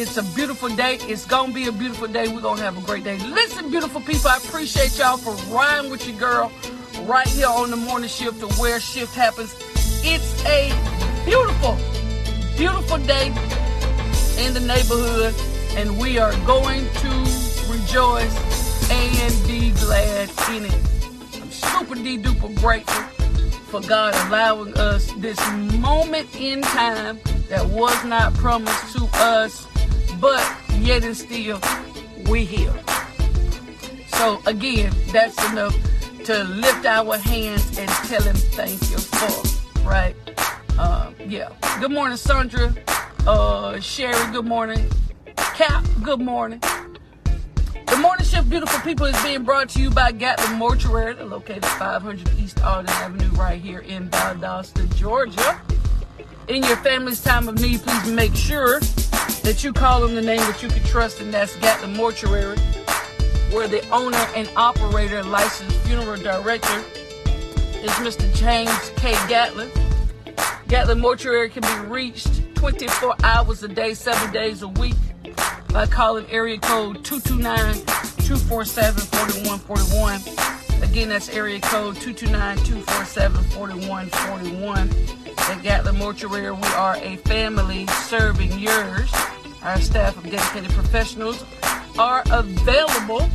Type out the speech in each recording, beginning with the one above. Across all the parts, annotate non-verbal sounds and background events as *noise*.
It's a beautiful day. It's gonna be a beautiful day. We're gonna have a great day. Listen, beautiful people, I appreciate y'all for riding with your girl right here on the morning shift to where shift happens. It's a beautiful, beautiful day in the neighborhood, and we are going to rejoice and be glad in it. I'm super de duper grateful for God allowing us this moment in time that was not promised to us, but yet and still we here. So again, that's enough to lift our hands and tell him thank you for, right? Uh, yeah. Good morning, Sandra. Uh, Sherry, good morning. Cap, good morning. The morning shift, beautiful people, is being brought to you by Gatlin Mortuary, located 500 East Alden Avenue, right here in Valdosta, Georgia in your family's time of need, please make sure that you call them the name that you can trust, and that's Gatlin Mortuary, where the owner and operator, licensed funeral director, is Mr. James K. Gatlin. Gatlin Mortuary can be reached 24 hours a day, seven days a week by calling area code 229-247-4141. Again, that's area code 229-247-4141 at Gatlin Mortuary, we are a family serving yours. Our staff of dedicated professionals are available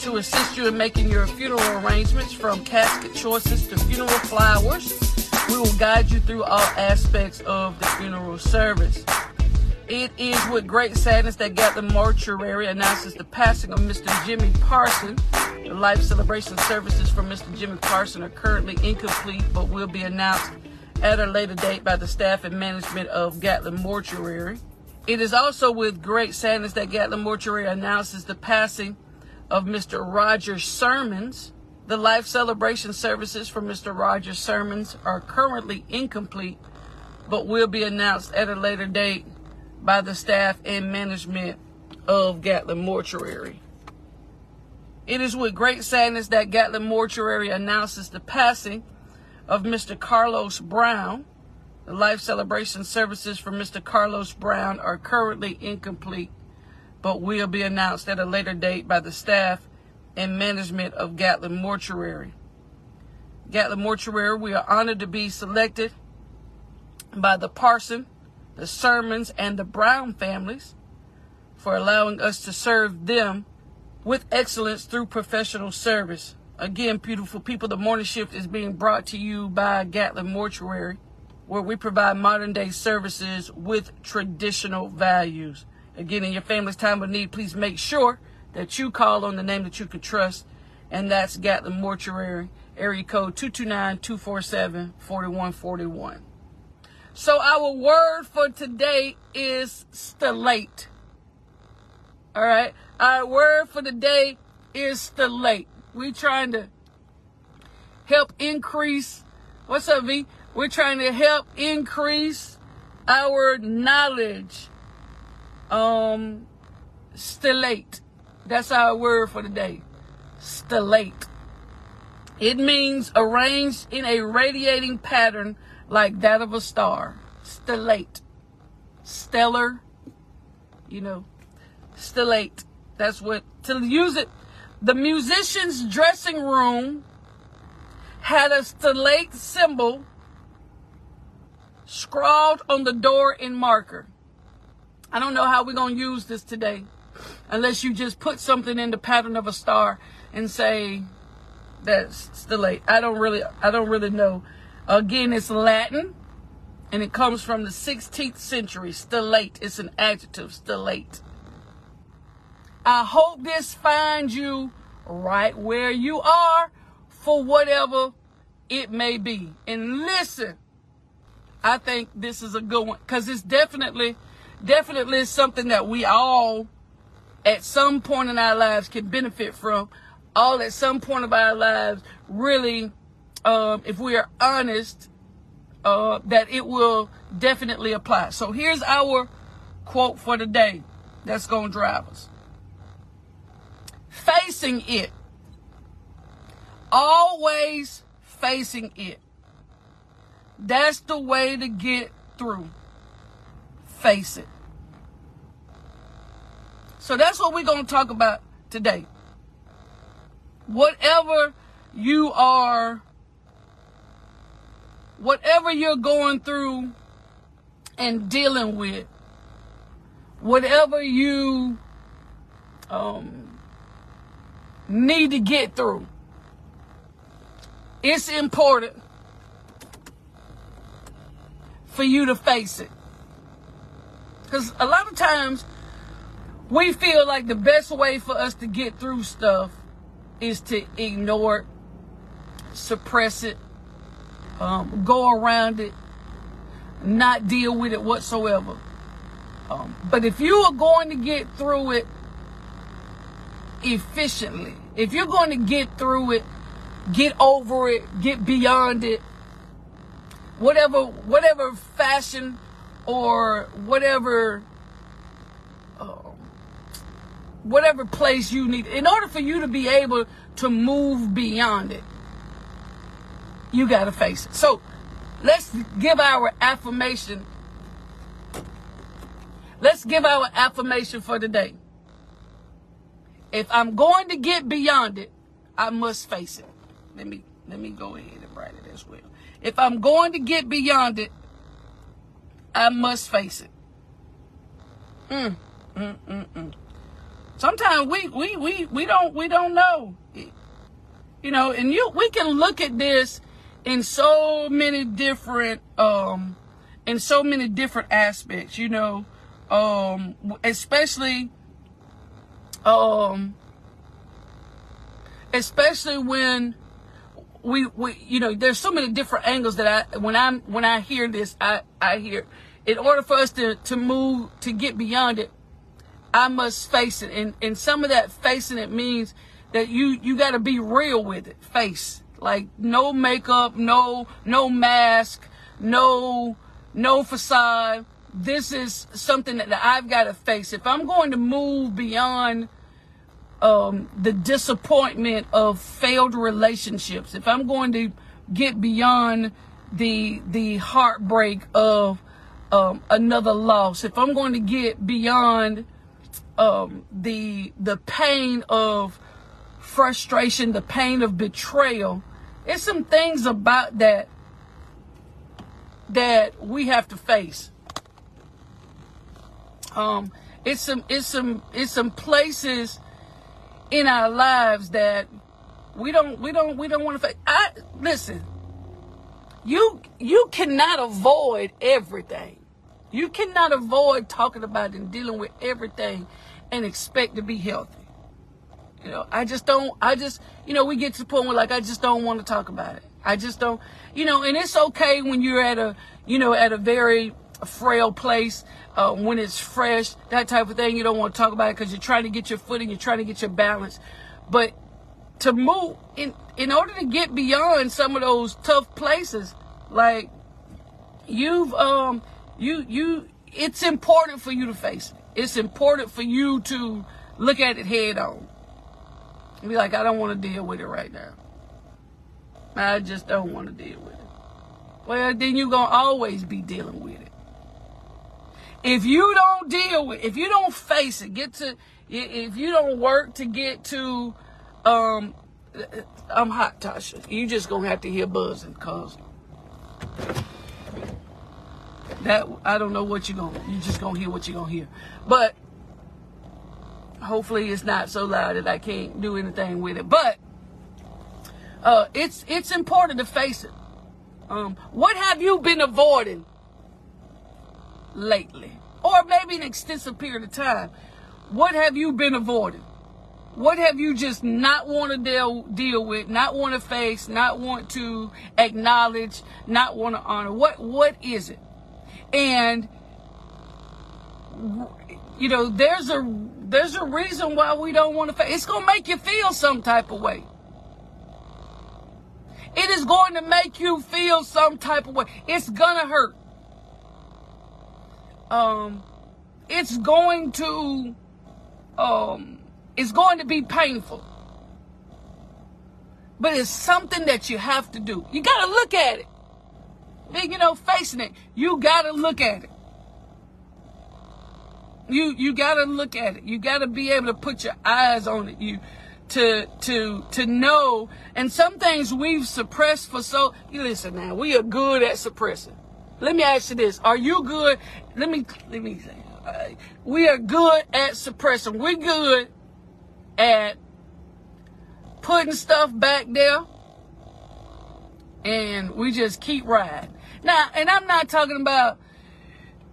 to assist you in making your funeral arrangements from casket choices to funeral flowers. We will guide you through all aspects of the funeral service. It is with great sadness that Gatlin Mortuary announces the passing of Mr. Jimmy Parson. The life celebration services for Mr. Jimmy Parson are currently incomplete, but will be announced at a later date by the staff and management of Gatlin Mortuary. It is also with great sadness that Gatlin Mortuary announces the passing of Mr. Roger Sermons. The life celebration services for Mr. Roger Sermons are currently incomplete, but will be announced at a later date by the staff and management of Gatlin Mortuary. It is with great sadness that Gatlin Mortuary announces the passing of Mr. Carlos Brown. The life celebration services for Mr. Carlos Brown are currently incomplete, but will be announced at a later date by the staff and management of Gatlin Mortuary. Gatlin Mortuary, we are honored to be selected by the Parson, the Sermons, and the Brown families for allowing us to serve them with excellence through professional service. Again, beautiful people, the morning shift is being brought to you by Gatlin Mortuary, where we provide modern day services with traditional values. Again, in your family's time of need, please make sure that you call on the name that you can trust, and that's Gatlin Mortuary, area code 229-247-4141. So our word for today is stellate. All right. Our word for the day is stellate. We're trying to help increase. What's up, V? We're trying to help increase our knowledge. Um, stellate. That's our word for the day. Stellate. It means arranged in a radiating pattern like that of a star. Stellate. Stellar. You know, stellate. That's what, to use it the musician's dressing room had a stellate symbol scrawled on the door in marker. I don't know how we're going to use this today unless you just put something in the pattern of a star and say that's stellate. I don't really I don't really know. Again, it's Latin and it comes from the 16th century. Stellate. It's an adjective, stellate. I hope this finds you right where you are for whatever it may be. And listen, I think this is a good one because it's definitely, definitely something that we all at some point in our lives can benefit from. All at some point of our lives, really, um, if we are honest, uh, that it will definitely apply. So here's our quote for the day that's going to drive us facing it. Always facing it. That's the way to get through. Face it. So that's what we're going to talk about today. Whatever you are, whatever you're going through and dealing with, whatever you um, need to get through, it's important for you to face it. Because a lot of times we feel like the best way for us to get through stuff is to ignore it, suppress it, um, go around it, not deal with it whatsoever. Um, but if you are going to get through it efficiently, if you're going to get through it, get over it, get beyond it, whatever whatever fashion or whatever um, whatever place you need in order for you to be able to move beyond it you got to face it. So let's give our affirmation. Let's give our affirmation for today if i'm going to get beyond it i must face it. Let me let me go ahead and write it as well if i'm going to get beyond it I must face it. Mm, mm, mm, mm. Sometimes we, we, we, we don't, we don't know. You know, and you, we can look at this in so many different, um, in so many different aspects, you know, um, especially, um, especially when we, we, you know, there's so many different angles that I, when I'm, when I hear this, I, I hear, in order for us to, to move, to get beyond it, I must face it. And, and some of that facing it means that you, you got to be real with it. Face. Like no makeup, no, no mask, no, no facade. This is something that I've got to face. If I'm going to move beyond um, the disappointment of failed relationships, if I'm going to get beyond the the heartbreak of um, another loss, if I'm going to get beyond um, the the pain of frustration, the pain of betrayal, it's some things about that that we have to face. Um, it's some it's some it's some places in our lives that we don't we don't we don't want to. I listen. You you cannot avoid everything. You cannot avoid talking about and dealing with everything and expect to be healthy. You know, I just don't, I just, you know, we get to the point where like, I just don't want to talk about it. I just don't, you know, and it's okay when you're at a, you know, at a very frail place, uh, when it's fresh, that type of thing. You don't want to talk about it because you're trying to get your footing, you're trying to get your balance. But to move, in, in order to get beyond some of those tough places, like you've, um, you you it's important for you to face it. It's important for you to look at it head on. Be like, I don't want to deal with it right now. I just don't want to deal with it. Well, then you're going to always be dealing with it. If you don't deal with if you don't face it, get to, if you don't work to get to, um, I'm hot, Tasha. You just to have to hear buzzing because that I don't know what you're gonna you just gonna hear what you're gonna hear. But hopefully it's not so loud that I can't do anything with it. But uh, it's it's important to face it. Um, what have you been avoiding lately? Or maybe an extensive period of time. What have you been avoiding? What have you just not want to deal deal with, not want to face, not want to acknowledge, not want to honor? What what is it? And you know, there's a there's a reason why we don't want to. Face. It's gonna make you feel some type of way. It is going to make you feel some type of way. It's gonna hurt. Um, it's going to, um, it's going to be painful. But it's something that you have to do. You gotta look at it you know, facing it. You got to look at it. You you gotta look at it. You gotta be able to put your eyes on it. You to to to know. And some things we've suppressed for so. You listen now. We are good at suppressing. Let me ask you this: Are you good? Let me let me say. We are good at suppressing. We're good at putting stuff back there, and we just keep riding. Now, and I'm not talking about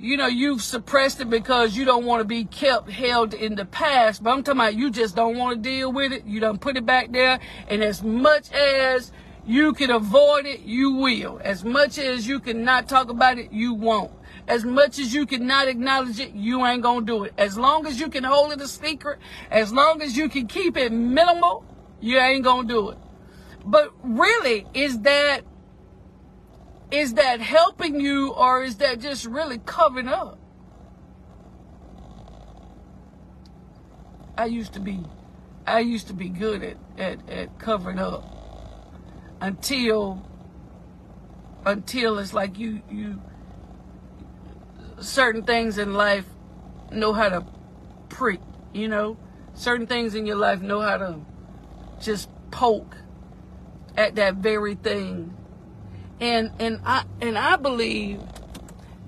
you know, you've suppressed it because you don't want to be kept held in the past. But I'm talking about you just don't want to deal with it. You don't put it back there. And as much as you can avoid it, you will. As much as you can not talk about it, you won't. As much as you can not acknowledge it, you ain't gonna do it. As long as you can hold it a secret, as long as you can keep it minimal, you ain't gonna do it. But really, is that is that helping you or is that just really covering up? I used to be I used to be good at, at, at covering up until until it's like you you certain things in life know how to prick, you know? Certain things in your life know how to just poke at that very thing and and I and I believe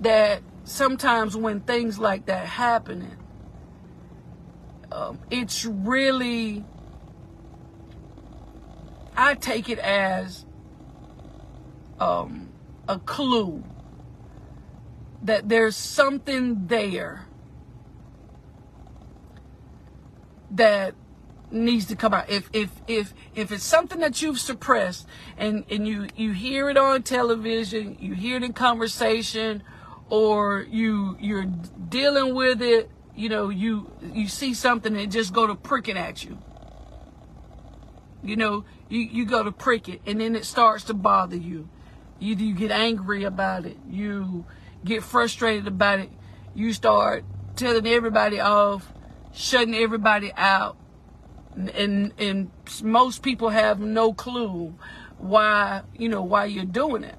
that sometimes when things like that happen, um, it's really I take it as um, a clue that there's something there that needs to come out. If if if if it's something that you've suppressed and and you you hear it on television, you hear it in conversation, or you you're dealing with it, you know, you you see something and just go to pricking at you. You know, you you go to prick it and then it starts to bother you. You you get angry about it. You get frustrated about it. You start telling everybody off, shutting everybody out and and most people have no clue why you know why you're doing it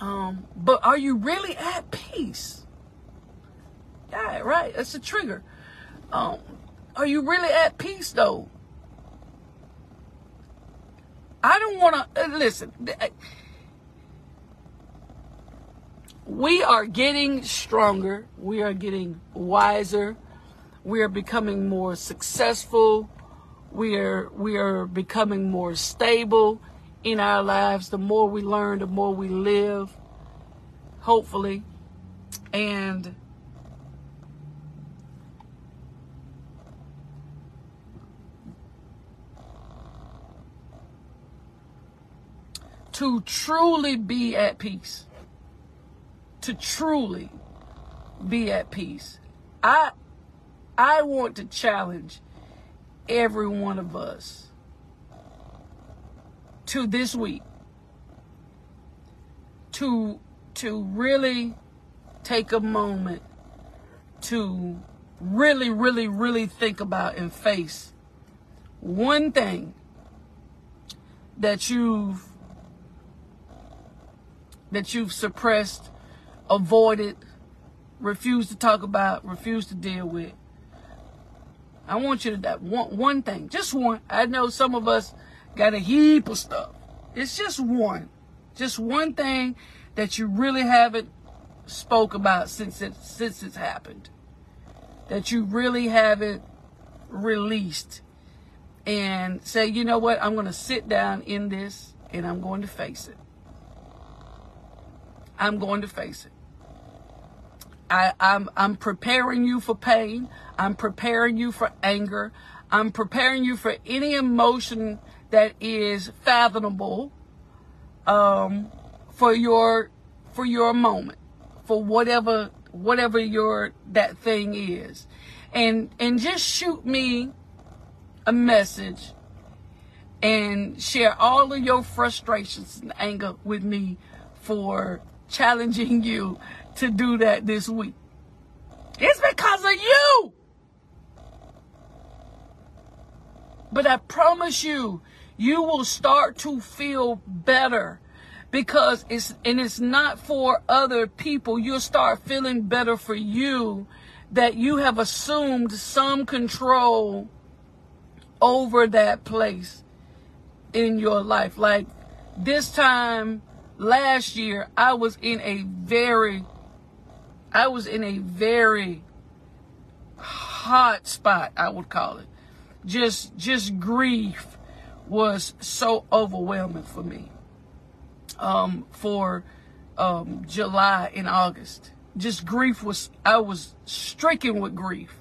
um but are you really at peace yeah right that's a trigger um are you really at peace though i don't want to uh, listen we are getting stronger we are getting wiser we are becoming more successful. We are we are becoming more stable in our lives. The more we learn, the more we live. Hopefully. And to truly be at peace. To truly be at peace. I I want to challenge every one of us to this week to to really take a moment to really really really think about and face one thing that you've that you've suppressed avoided refused to talk about refused to deal with I want you to that one one thing, just one. I know some of us got a heap of stuff. It's just one, just one thing that you really haven't spoke about since it since it's happened. That you really haven't released and say, you know what, I'm going to sit down in this and I'm going to face it. I'm going to face it. I, I'm, I'm preparing you for pain. I'm preparing you for anger. I'm preparing you for any emotion that is fathomable um, for your for your moment, for whatever whatever your that thing is, and and just shoot me a message and share all of your frustrations and anger with me for challenging you to do that this week. It's because of you. But I promise you, you will start to feel better because it's and it's not for other people. You'll start feeling better for you that you have assumed some control over that place in your life. Like this time last year, I was in a very, I was in a very hot spot, I would call it. Just, just grief was so overwhelming for me. Um, for, um, July and August. Just grief was, I was stricken with grief.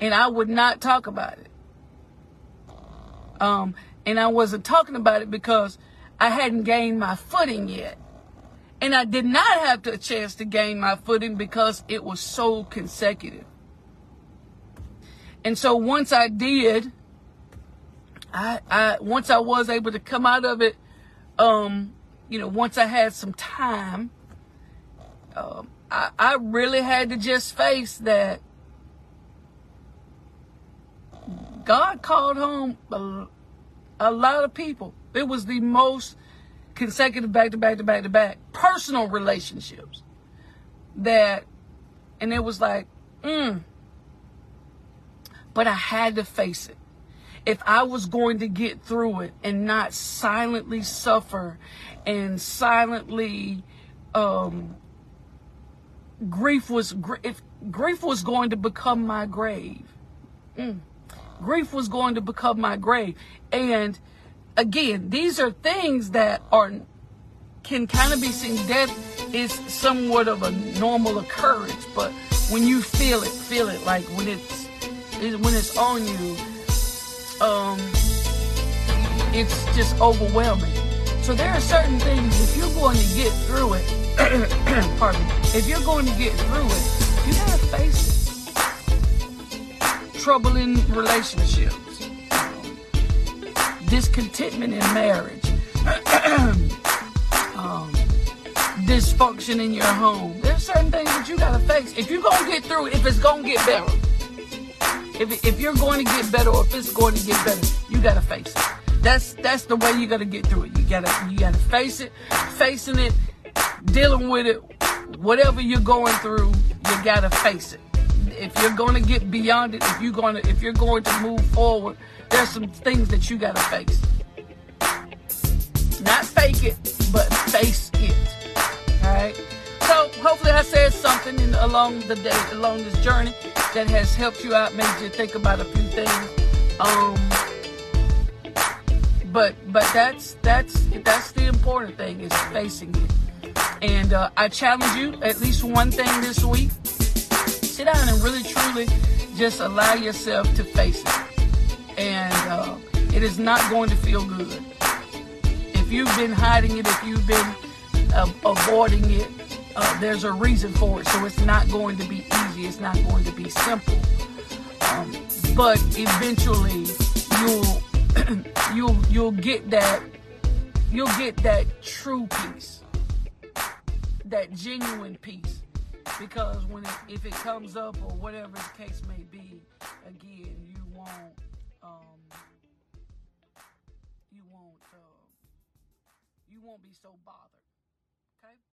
And I would not talk about it. Um, and I wasn't talking about it because I hadn't gained my footing yet. And I did not have a chance to gain my footing because it was so consecutive. And so once I did, I, I once I was able to come out of it, um, you know, once I had some time, um, I, I really had to just face that God called home a, a lot of people. It was the most consecutive back to back to back to back personal relationships that, and it was like, mm. But I had to face it. If I was going to get through it and not silently suffer and silently, um, grief was, if grief was going to become my grave. Mm grief was going to become my grave. And again, these are things that are can kind of be seen. Death is somewhat of a normal occurrence, but when you feel it, feel it like when it's when it's on you, um, it's just overwhelming. So there are certain things if you're going to get through it, *coughs* pardon me, if you're going to get through it, you gotta face it trouble in relationships, discontentment in marriage, *clears throat* um, dysfunction in your home. There's certain things that you gotta face. If you're gonna get through it, if it's gonna get better, if, if you're going to get better or if it's going to get better, you gotta face it. That's that's the way you gotta get through it. You gotta you gotta face it, facing it, dealing with it, whatever you're going through, you gotta face it if you're going to get beyond it, if you're going to if you're going to move forward, there's some things that you got to face. Not fake it, but face it. All right. So hopefully I said something in, along the day, along this journey that has helped you out, made you think about a few things. Um, but but that's that's that's the important thing is facing it. And uh, I challenge you at least one thing this week sit down and really truly just allow yourself to face it. And uh, it is not going to feel good. If you've been hiding it, if you've been uh, avoiding it, uh, there's a reason for it. So it's not going to be easy. It's not going to be simple. Um, but eventually, you'll *clears throat* you'll you'll get that you'll get that true peace, that genuine peace because when it, if it comes up or whatever the case may be, again, you won't um, you won't uh, you won't be so bothered.